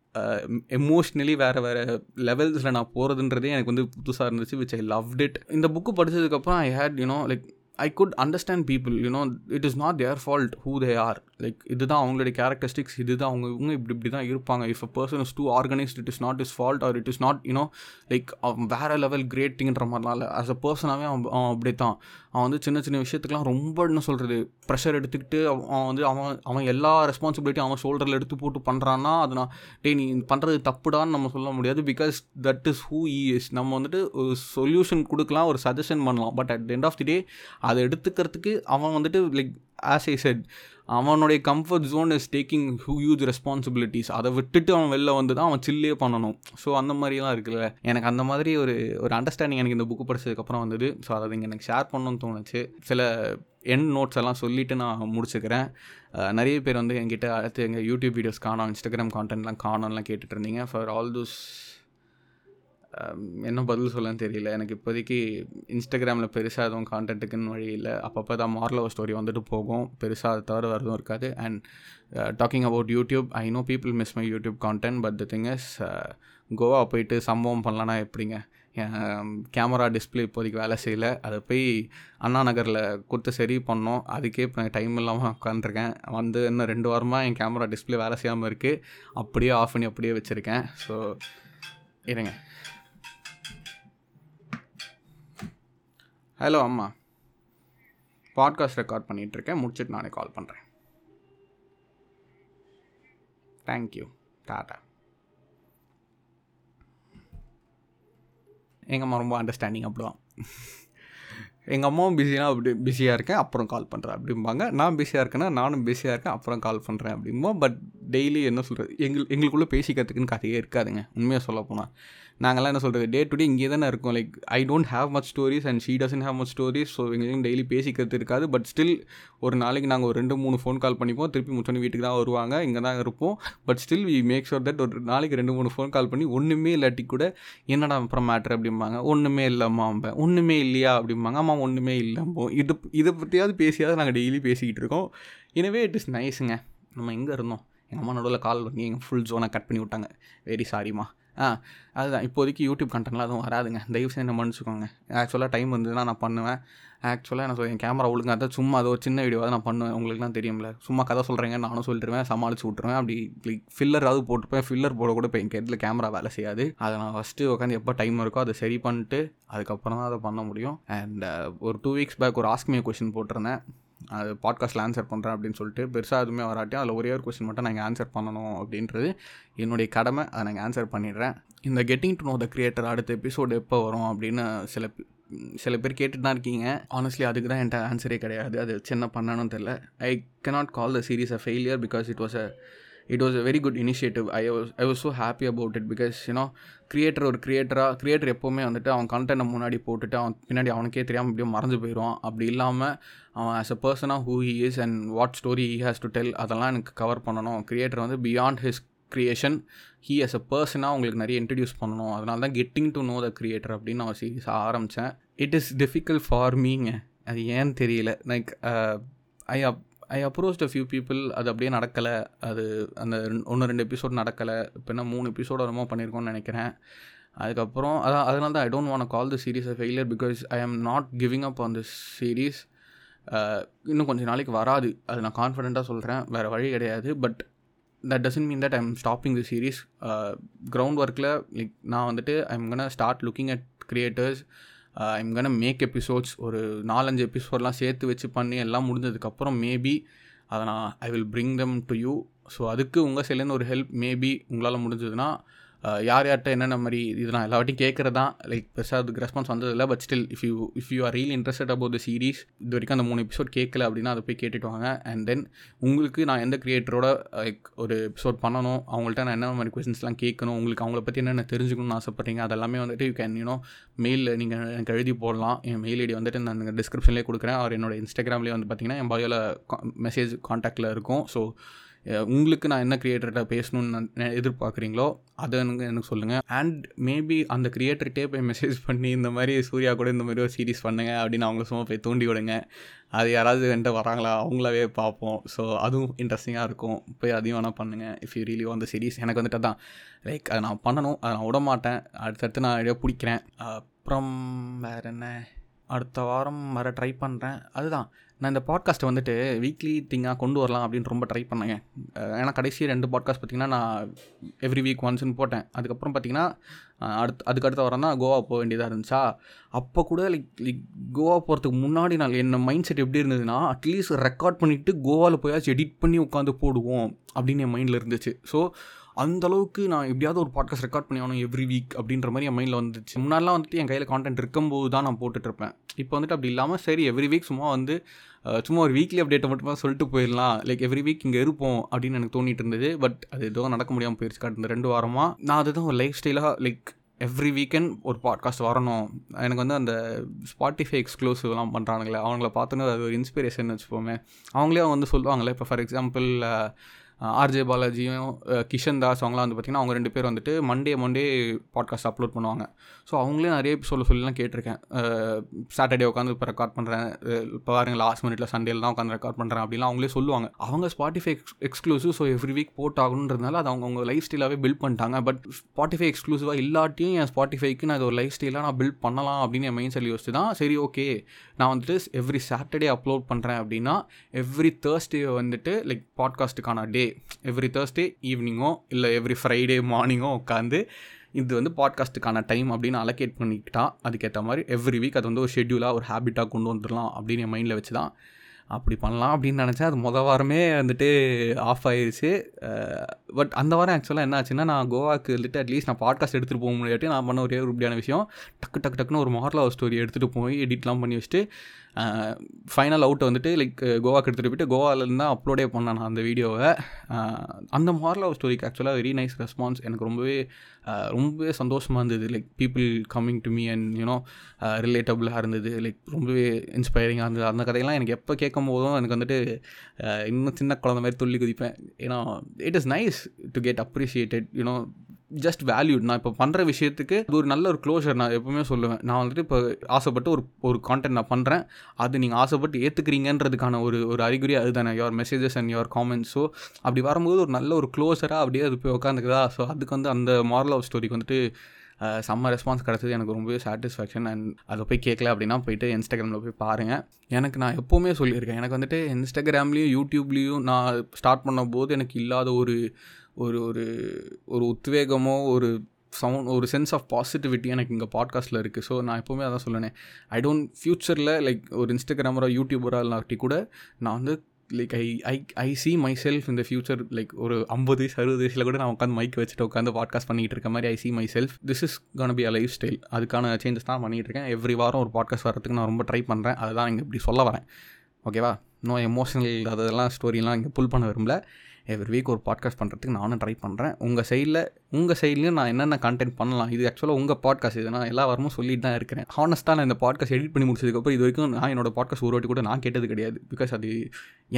எமோஷ்னலி வேறு வேறு லெவல்ஸில் நான் போகிறதுன்றதே எனக்கு வந்து புதுசாக இருந்துச்சு விச் ஐ லவ்ட் இட் இந்த book படித்ததுக்கப்புறம் I had you know like I could understand people you know it is not their fault who they are like இதுதான் அவங்களுடைய கேரக்டரிஸ்டிக்ஸ் இதுதான் அவங்க இவங்க இப்படி இப்படி தான் இருப்பாங்க if a person is too organised it is not is fault or it is not you know like அவன் வேறு லெவல் கிரேட்டிங்கிற மாதிரிலாம் இல்லை ஆஸ் அ பர்சனாகவே அவன் அவன் அப்படி தான் அவன் வந்து சின்ன சின்ன விஷயத்துக்குலாம் ரொம்ப என்ன சொல்கிறது ப்ரெஷர் எடுத்துக்கிட்டு அவன் வந்து அவன் அவன் எல்லா ரெஸ்பான்சிபிலிட்டியும் அவன் ஷோல்டரில் எடுத்து போட்டு பண்ணுறான்னா அது நான் டே நீ பண்ணுறது தப்புடான்னு நம்ம சொல்ல முடியாது because that is who is நம்ம வந்துட்டு ஒரு சொல்யூஷன் கொடுக்கலாம் ஒரு சஜஷன் பண்ணலாம். But at end of the day அதை எடுத்துக்கிறதுக்கு அவன் வந்துட்டு லைக் ஆஸ் ஐ செட் அவனுடைய comfort zone is taking huge responsibilities அதை விட்டுட்டு அவன் வெளில வந்து தான் அவன் சில்லே பண்ணணும். ஸோ அந்த மாதிரிலாம் இருக்குல்ல. எனக்கு அந்த மாதிரி ஒரு ஒரு அண்டர்ஸ்டாண்டிங் எனக்கு இந்த புக்கு படித்ததுக்கப்புறம் வந்தது. ஸோ அதை இங்கே எனக்கு ஷேர் பண்ணணும்னு தோணுச்சு. சில என் நோட்ஸ் எல்லாம் சொல்லிவிட்டு நான் முடிச்சுக்கிறேன். நிறைய பேர் வந்து என்கிட்ட அடுத்து எங்கள் யூடியூப் வீடியோஸ் காணும் இன்ஸ்டாகிராம் கான்டென்ட்லாம் காணும்லாம் கேட்டுட்டு இருந்தீங்க. ஃபார் ஆல் தோஸ் என்ன பதில் சொல்லன்னு தெரியல. எனக்கு இப்போதைக்கு இன்ஸ்டாகிராமில் பெருசாக எதுவும் கான்டென்ட்டுக்குன்னு வழி இல்லை. அப்பப்போ தான் மாரலவ ஸ்டோரி வந்துட்டு போகும். பெருசாக அதை தவிர வரதும் இருக்காது. And talking about YouTube I know people miss my YouTube content but the thing is Goa போயிட்டு சம்பவம் பண்ணலான்னா எப்படிங்க? கேமரா டிஸ்பிளே இப்போதைக்கு வேலை செய்யலை. அதை போய் அண்ணா நகரில் கொடுத்து சரி பண்ணோம். அதுக்கே இப்போ டைம் இல்லாமல் உட்காந்துருக்கேன் வந்து இன்னும் ரெண்டு வாரமாக என் கேமரா டிஸ்பிளே வேலை செய்யாமல் இருக்குது அப்படியே ஆஃப் பண்ணி அப்படியே வச்சுருக்கேன். ஸோ இருங்க. ஹலோ அம்மா. பாட்காஸ்ட் ரெக்கார்ட் பண்ணிகிட்ருக்கேன் முடிச்சுட்டு நானே கால் பண்ணுறேன் தேங்க்யூ டாட்டா எங்கள் அம்மா ரொம்ப அண்டர்ஸ்டாண்டிங் அப்படிதான். எங்கள் அம்மாவும் பிஸினா அப்படி பிஸியாக இருக்கேன். அப்புறம் கால் பண்ணுறேன் அப்படிம்பாங்க. நான் பிஸியாக இருக்கேன்னா நானும் பிஸியாக இருக்கேன். அப்புறம் கால் பண்ணுறேன் அப்படிம்போம் பட் டெய்லி என்ன சொல்கிறது எங்கள் எங்களுக்குள்ளே பேசிக்கிறதுக்குன்னு கதையே இருக்காதுங்க. உண்மையாக சொல்ல போனால் நாங்கள்லாம் என்ன சொல்கிறது டே டு டே இங்கே தானே இருக்கோம். Like I don't have much stories and she doesn't have much stories so எங்களுக்கு டெய்லி பேசிக்கிறது இருக்காது. பட் ஸ்டில் ஒரு நாளைக்கு நாங்கள் ஒரு ரெண்டு மூணு ஃபோன் கால் பண்ணிப்போம். திருப்பி முச்சோனி வீட்டுக்கு தான் வருவாங்க. இங்கே தான் இருப்போம். But still we make sure that ஒரு நாளைக்கு ரெண்டு மூணு ஃபோன் கால் பண்ணி ஒன்றுமே இல்லாட்டி கூட என்னடா அப்புறம் மேட்ரு அப்படிம்பாங்க. ஒன்றுமே இல்லைம்மா அம்பேன். ஒன்றுமே இல்லையா? அப்படிம்பாங்க. ஆமாம் ஒன்றுமே இல்லைம்போம் இது இதை பற்றியாவது பேசியாவது நாங்கள் டெய்லி பேசிக்கிட்டு இருக்கோம். எனவே இட் இஸ் நைஸுங்க நம்ம எங்கே இருந்தோம்? எங்கள் அம்மா நடுவில் கால் பண்ணி எங்கள் ஃபுல் ஜோனை கட் பண்ணி விட்டாங்க. வெரி சாரிம்மா ஆ அதுதான். இப்போதைக்கு யூடியூப் கண்டென்ட்லாம் அதுவும் வராதுங்க. தயவு செஞ்சு என்ன மன்னிச்சுக்கோங்க. ஆக்சுவலாக டைம் இருந்ததுன்னா நான் பண்ணுவேன். ஆக்சுவலாக நான் என் கேமரா ஒழுங்காக தான் சும்மா அது ஒரு சின்ன வீடியோவாக நான் பண்ணுவேன். உங்களுக்குலாம் தெரியும்ல. சும்மா கதை சொல்கிறேங்க நானும் சொல்லிட்டுருவேன் சமாளிச்சு விட்ருவேன் அப்படி லைக் ஃபில்லராவது போட்டுப்பேன் ஃபில்லர் போட கூட இப்போ என் இடத்துல கேமரா வேலை செய்யாது. அதை நான் ஃபஸ்ட்டு உட்காந்து எப்போ டைம் இருக்கோ அதை சரி பண்ணிட்டு அதுக்கப்புறம் தான் அதை பண்ண முடியும். அண்ட் ஒரு டூ வீக்ஸ் பேக் ஒரு ஆஸ்க்மே கொஷின் போட்டிருந்தேன். அது பாட்காஸ்ட்டில் ஆன்சர் பண்ணுறேன் அப்படின்னு சொல்லிட்டு பெருசாக எதுவுமே வராட்டியும் அதில் ஒரே ஒரு கொஸ்டின் மட்டும் நாங்கள் ஆன்சர் பண்ணணும் அப்படின்றது என்னுடைய கடமை. அதை நாங்கள் ஆன்சர் பண்ணிடுறேன். இந்த getting to know the creator அடுத்த எபிசோடு எப்போ வரும் அப்படின்னு சில சில பேர் கேட்டுட்டு தான் இருக்கீங்க. ஆனஸ்ட்லி அதுக்கு தான் என்கிட்ட ஆன்சரே கிடையாது. அது சின்ன பண்ணணும்னு தெரில I cannot call the series a failure because it was a it was a very good initiative I was I was so happy about it because you know creator ஒரு கிரியேட்டராக கிரியேட்டர் எப்போவுமே வந்துட்டு அவன் கண்டென்ட் முன்னாடி போட்டுட்டு அவன் பின்னாடி அவனுக்கே தெரியாமல் அப்படியே மறந்து போயிடுவான். அப்படி இல்லாமல் அவன் ஆஸ் அ பர்சனாக who he is and what story he has to tell அதெல்லாம் எனக்கு கவர் பண்ணணும். கிரியேட்டர் வந்து beyond his creation he as a பர்சனாக உங்களுக்கு நிறைய இன்ட்ரடியூஸ் பண்ணணும். அதனால தான் getting to know the creator அப்படின்னு நான் சீரியஸ் ஆரம்பித்தேன் இட் இஸ் டிஃபிகல்ட் ஃபார் மீங்க அது ஏன்னு தெரியல. Like I up I approach a few people அது அப்படியே நடக்கலை. அது அந்த ஒன்று ரெண்டு எபிசோட் நடக்கலை. இப்போ என்ன மூணு எபிசோட் வரமோ பண்ணியிருக்கோன்னு நினைக்கிறேன். அதுக்கப்புறம் அதான் அதனால தான் I don't want call the series a failure because I am not giving up on this series இன்னும் கொஞ்சம் நாளைக்கு வராது. அது நான் கான்ஃபிடெண்ட்டாக சொல்கிறேன் வேறு வழி கிடையாது. But that doesn't mean that I'm stopping the series ground ஒர்க்கில் லைக் நான் வந்துட்டு I'm gonna start looking at creators I'm gonna make episodes ஒரு நாலஞ்சு எபிசோட்லாம் சேர்த்து வச்சு பண்ணி எல்லாம் முடிஞ்சதுக்கப்புறம் மேபி அதை நான் I will bring them to you so அதுக்கு உங்கள் சைட்லேருந்து ஒரு ஹெல்ப் மேபி உங்களால் முடிஞ்சதுன்னா யார் யார்கிட்ட என்னென்ன மாதிரி இது நான் எல்லாவட்டையும் கேட்குறதான் லைக் பெருசாக அதுக்கு ரெஸ்பான்ஸ் வந்ததில்லை but still if you if you are real interested about the series இது வரைக்கும் அந்த மூணு எபிசோட் கேட்கல அப்படின்னா அதை போய் கேட்டுட்டு வாங்க. அண்ட் தென் உங்களுக்கு நான் எந்த கிரியேட்டரோட லைக் ஒரு எபிசோட் பண்ணணும் அவங்கள்ட்ட நான் என்ன மாதிரி கொஸ்டின்ஸ்லாம் கேட்கணும் உங்களுக்கு அவங்கள பற்றி என்னென்ன தெரிஞ்சுக்கணும்னு ஆசைப்பட்றீங்க அதெல்லாமே வந்துட்டு யூ கேன் யூனோ மெயிலில் நீங்கள் எனக்கு எழுதி போடலாம். என் மெயில் ஐடி வந்துட்டு நான் டிஸ்கிரிப்ஷன்லேயே கொடுக்குறேன். அவர் என்னோட இன்ஸ்டாகிராம்லேயே வந்து பார்த்தீங்கன்னா என் பயோவில் மெசேஜ் காண்டாக்டில் இருக்கும். ஸோ உங்களுக்கு நான் என்ன க்ரியேட்டர்கிட்ட பேசணும்னு எதிர்பார்க்குறீங்களோ அதை எனக்கு எனக்கு சொல்லுங்கள் அண்ட் மேபி அந்த க்ரியேட்டர்கிட்டே போய் மெசேஜ் பண்ணி இந்த மாதிரி சூர்யா கூட இந்த மாதிரி ஒரு சீரிஸ் பண்ணுங்க அப்படின்னு அவங்கள சும்மா போய் தூண்டி விடுங்க. அது யாராவது என்கிட்ட வராங்களா அவங்களாவே பார்ப்போம். ஸோ அதுவும் இன்ட்ரெஸ்டிங்காக இருக்கும். போய் அதையும் வேணால் பண்ணுங்கள் இஃப் யூ ரீலி அந்த சீரிஸ் எனக்கு வந்துட்டு தான் லைக் அதை நான் பண்ணணும் அதை நான் விட மாட்டேன். அடுத்தடுத்து நான் ஐடியா பிடிக்கிறேன். அப்புறம் வேறு என்ன? அடுத்த வாரம் வர ட்ரை பண்ணுறேன் அதுதான். நான் இந்த பாட்காஸ்ட்டை வந்துட்டு வீக்லி திங்காக கொண்டு வரலாம் அப்படின்னு ரொம்ப ட்ரை பண்ணேங்க. ஏன்னா கடைசி ரெண்டு பாட்காஸ்ட் பார்த்திங்கன்னா நான் எவ்ரி வீக் ஒன்ஸ்னு போட்டேன். அதுக்கப்புறம் பார்த்திங்கன்னா அடுத்து அதுக்கு அடுத்த வாரம் தான் கோவா போக வேண்டியதாக இருந்துச்சா? அப்போ கூட லைக் லைக் கோவா போகிறதுக்கு முன்னாடி நான் என்ன மைண்ட் செட் எப்படி இருந்ததுன்னா அட்லீஸ்ட் ரெக்கார்ட் பண்ணிவிட்டு கோவாவில் போயாச்சும் எடிட் பண்ணி உட்காந்து போடுவோம் அப்படின்னு என் மைண்டில் இருந்துச்சு. ஸோ அந்தளவுக்கு நான் எப்படியாவது ஒரு பாட்காஸ்ட் ரெக்கார்ட் பண்ணி ஆகணும் எவ்ரி வீக் அப்படின்ற மாதிரி என் மைண்டில் வந்துச்சு. முன்னாடிலாம் வந்துட்டு என் கையில் கான்டென்ட் இருக்கும்போது தான் நான் போட்டுட்ருப்பேன் இப்போ வந்துட்டு அப்படி இல்லாமல் சரி எவ்ரி வீக் சும்மா வந்து சும்மா ஒரு வீக்லி அப்டேட்டை மட்டுமா சொல்லிட்டு போயிடலாம். லைக் எவ்ரி வீக் இங்கே இருப்போம் அப்படின்னு எனக்கு தோணிட்டு இருந்தது. பட் அது எதுவும் நடக்க முடியாமல் போயிடுச்சு கடந்த ரெண்டு வாரமாக நான் அதுதான் ஒரு லைஃப் ஸ்டைலாக லைக் எவ்ரி வீக்கெண்ட் ஒரு பாட்காஸ்ட் வரணும். எனக்கு வந்து அந்த ஸ்பாட்டிஃபை எக்ஸ்க்ளூசிவ்லாம் பண்ணுறானுங்களே அவங்கள பார்த்தோன்னே அது ஒரு இன்ஸ்பிரேஷன் வச்சுப்போமே அவங்களே வந்து சொல்லுவாங்களே இப்போ ஃபார் எக்ஸாம்பிள் ஆர்ஜே பாலாஜியும் கிஷன் தாஸ் அவங்களாம் வந்து பார்த்திங்கன்னா அவங்க ரெண்டு பேர் வந்துட்டு மண்டே மண்டே பாட்காஸ்ட் அப்லோட் பண்ணுவாங்க. ஸோ அவங்களே நிறைய சொல்ல சொல்லலாம் கேட்டிருக்கேன். சாட்டர்டே உட்காந்து இப்போ ரெக்கார்ட் பண்ணுறேன் இப்போ பாருங்க லாஸ்ட் மினிட்ல சண்டேல தான் உட்காந்து ரெக்கார்ட் பண்ணுறேன் அப்படிலாம் அவங்களே சொல்லுவாங்க. அவங்க Spotify exclusive so every week boat ஆகணுன்றதுனால அது அவங்க அவங்க லைஃப் ஸ்டைலாகவே பில்ட் பண்ணிட்டாங்க. பட் ஸ்பாட்டிஃபை எக்ஸ்க்ளூசிவாக இல்லாட்டியும் என் ஸ்பாட்டிஃபைக்கு நான் இது ஒரு லைஃப் ஸ்டைலாக நான் பில்ட் பண்ணலாம் அப்படின்னு என் மைண்ட் செல் யோசிச்சு தான் சரி ஓகே நான் வந்துட்டு எவ்ரி சாட்டர்டே அப்லோட் பண்ணுறேன் அப்படின்னா எவ்ரி தேர்ஸ்டே வந்துட்டு லைக் பாட்காஸ்ட்டுக்கான டே எவ்ரி தேர்ஸ்டே ஈவினிங்கோ இல்லை எவ்ரி ஃப்ரைடே மார்னிங்கோ உட்காந்து இது வந்து பாட்காஸ்ட்டுக்கான டைம் அப்படின்னு அலோகேட் பண்ணிக்கிட்டா அதுக்கேற்ற மாதிரி எவ்ரி வீக் அது வந்து ஒரு ஷெட்யூலாக ஒரு ஹேபிட்டாக கொண்டு வந்துடலாம் அப்படின்னு என் மைண்டில் வச்சு தான் அப்படி பண்ணலாம் அப்படின்னு நினச்சேன். அது மொதல் வாரமே வந்துட்டு ஆஃப் ஆயிடுச்சு பட் அந்த வாரம் ஆக்சுவலாக என்ன ஆச்சுன்னா நான் கோவாக்கு வந்துட்டு அட்லீஸ்ட் நான் பாட்காஸ்ட் எடுத்துகிட்டு போக முடியாட்டி நான் பண்ண ஒரே ஒரு இப்படியான விஷயம். டக்கு டக்கு டக்குன்னு ஒரு மாரலா ஒரு ஸ்டோரி எடுத்துகிட்டு போய் எடிட்லாம் பண்ணி வச்சுட்டு ஃபைனல் அவுட்டை வந்துட்டு லைக் கோவாக்கு எடுத்துகிட்டு போயிட்டு கோவாலேருந்து தான் அப்லோடே பண்ணேன் நான் அந்த வீடியோவை. அந்த மாரல் ஆஃப் ஸ்டோரிக்கு ஆக்சுவலாக வெரி நைஸ் ரெஸ்பான்ஸ் எனக்கு ரொம்பவே ரொம்பவே சந்தோஷமாக இருந்தது. Like people coming to me and you know ரிலேட்டபுளாக இருந்தது. லைக் ரொம்பவே இன்ஸ்பைரிங்காக இருந்தது. அந்த கதையெல்லாம் எனக்கு எப்போ கேட்கும் போதும் எனக்கு வந்துட்டு இன்னும் சின்ன குழந்த மாதிரி துள்ளி குதிப்பேன். ஏன்னா it is nice to get appreciated you know just valued நான் இப்போ பண்ணுற விஷயத்துக்கு அது ஒரு நல்ல ஒரு க்ளோஷர் நான் எப்பவுமே சொல்லுவேன். நான் வந்துட்டு இப்போ ஆசைப்பட்டு ஒரு ஒரு கான்டென்ட் நான் பண்ணுறேன் அது நீங்கள் ஆசைப்பட்டு ஏற்றுக்கிறீங்கன்றதுக்கான ஒரு ஒரு அறிகுறி அதுதானே. Your messages and your comments so அப்படி வரும்போது ஒரு நல்ல ஒரு க்ளோஸராக அப்படியே அது போய் உட்காந்துக்குதா ஸோ அதுக்கு வந்து அந்த மாரல் ஆஃப் ஸ்டோரிக்கு வந்துட்டு செம்ம ரெஸ்பான்ஸ் கிடச்சது. எனக்கு ரொம்பவே சாட்டிஸ்ஃபேக்ஷன் அண்ட் அதை போய் கேட்கல அப்படின்னா போயிட்டு இன்ஸ்டாகிராமில் போய் பாருங்கள் எனக்கு நான் எப்போவுமே சொல்லியிருக்கேன். எனக்கு வந்துட்டு இன்ஸ்டாகிராம்லேயும் யூடியூப்லேயும் நான் ஸ்டார்ட் பண்ணும்போது எனக்கு இல்லாத ஒரு ஒரு ஒரு ஒரு உத்வேகமோ ஒரு சவுண்ட் ஒரு சென்ஸ் ஆஃப் பாசிட்டிவிட்டி எனக்கு இங்கே பாட்காஸ்ட்டில் இருக்குது ஸோ நான் எப்போவுமே அதான் சொல்லினேன் ஐ டோன்ட் ஃப்யூச்சரில் லைக் ஒரு இன்ஸ்டாகிராமரோ யூடியூபரோ இல்லாட்டி கூட நான் வந்து like I I I see myself இந்த ஃபியூச்சர் லைக் ஒரு ஐம்பது வயசு அறுபது வயசில் கூட நான் உட்காந்து மைக் வச்சுட்டு உட்காந்து பாட்காஸ்ட் பண்ணிகிட்டு இருக்க மாதிரி I see myself this is can be a lifestyle அதுக்கான சேஞ்சஸ் தான் பண்ணிகிட்டு இருக்கேன். எவ்ரி வாரம் ஒரு பாட்காஸ்ட் வரதுக்கு நான் ரொம்ப ட்ரை பண்ணுறேன் அதை தான் இங்கே இப்படி சொல்ல வரேன். ஓகேவா நோ எமோஷனல் அதெல்லாம் ஸ்டோரிலாம் இங்கே புல் பண்ண விரும்பல. எவ்ரி வீக் ஒரு பாட்காஸ்ட் பண்ணுறதுக்கு நானும் ட்ரை பண்ணுறேன் உங்கள் சைடில் உங்கள் சைட்லேயும் நான் என்னென்ன கண்டென்ட் பண்ணலாம்? இது ஆக்சுவலாக உங்கள் பாட்காஸ்ட் இது நான் எல்லா வாரமும் சொல்லிட்டு தான் இருக்கிறேன். ஹானஸ்ட்டாக நான் இந்த பாட்காஸ்ட் எடிட் பண்ணி முடிச்சதுக்கப்புறம் இது வரைக்கும் நான் என்னோட பாட்காஸ்ட் ஒரு வாட்டி கூட நான் கேட்டது கிடையாது. பிகாஸ் அது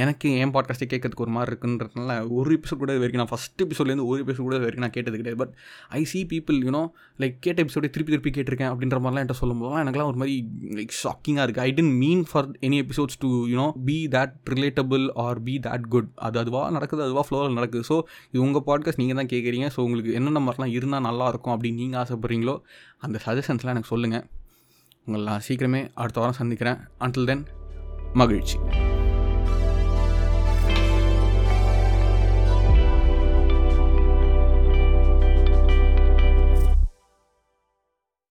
எனக்கு என் பாட்காஸ்ட்டை கேட்கறதுக்கு ஒரு மாதிரி இருக்குன்றதுனால ஒரு எபிசோட் கூட இது வரைக்கும் நான் ஃபஸ்ட் எபிசோட்லேருந்து ஒரு எபிசோட் கூட இது வரைக்கும் நான் கேட்டது கிடையாது. But I see people you know like கேட்ட எபிசோடே திருப்பி திருப்பி கேட்டிருக்கேன் அப்படின்ற மாதிரிலாம் என்கிட்ட சொல்லும்போது எனக்குலாம் ஒரு மாதிரி லைக் ஷாக்கிங்காக இருக்குது I don't mean for any episodes to you know be that relatable or be that good அது அதுவாக நடக்குது அதுவாக ஃப்ளோவில் நடக்குது. ஸோ இது உங்கள் பாட்காஸ்ட் நீங்கள் தான் கேட்குறீங்க. ஸோ உங்களுக்கு என்ன என்னென்ன மாதிரிலாம் இருந்தால் நல்லாயிருக்கும் அப்படின்னு நீங்கள் ஆசைப்பட்றீங்களோ அந்த சஜஷன்ஸ்லாம் எனக்கு சொல்லுங்கள் உங்களை நான் சீக்கிரமே அடுத்த வாரம் சந்திக்கிறேன். அன்டில் தென் மகிழ்ச்சி.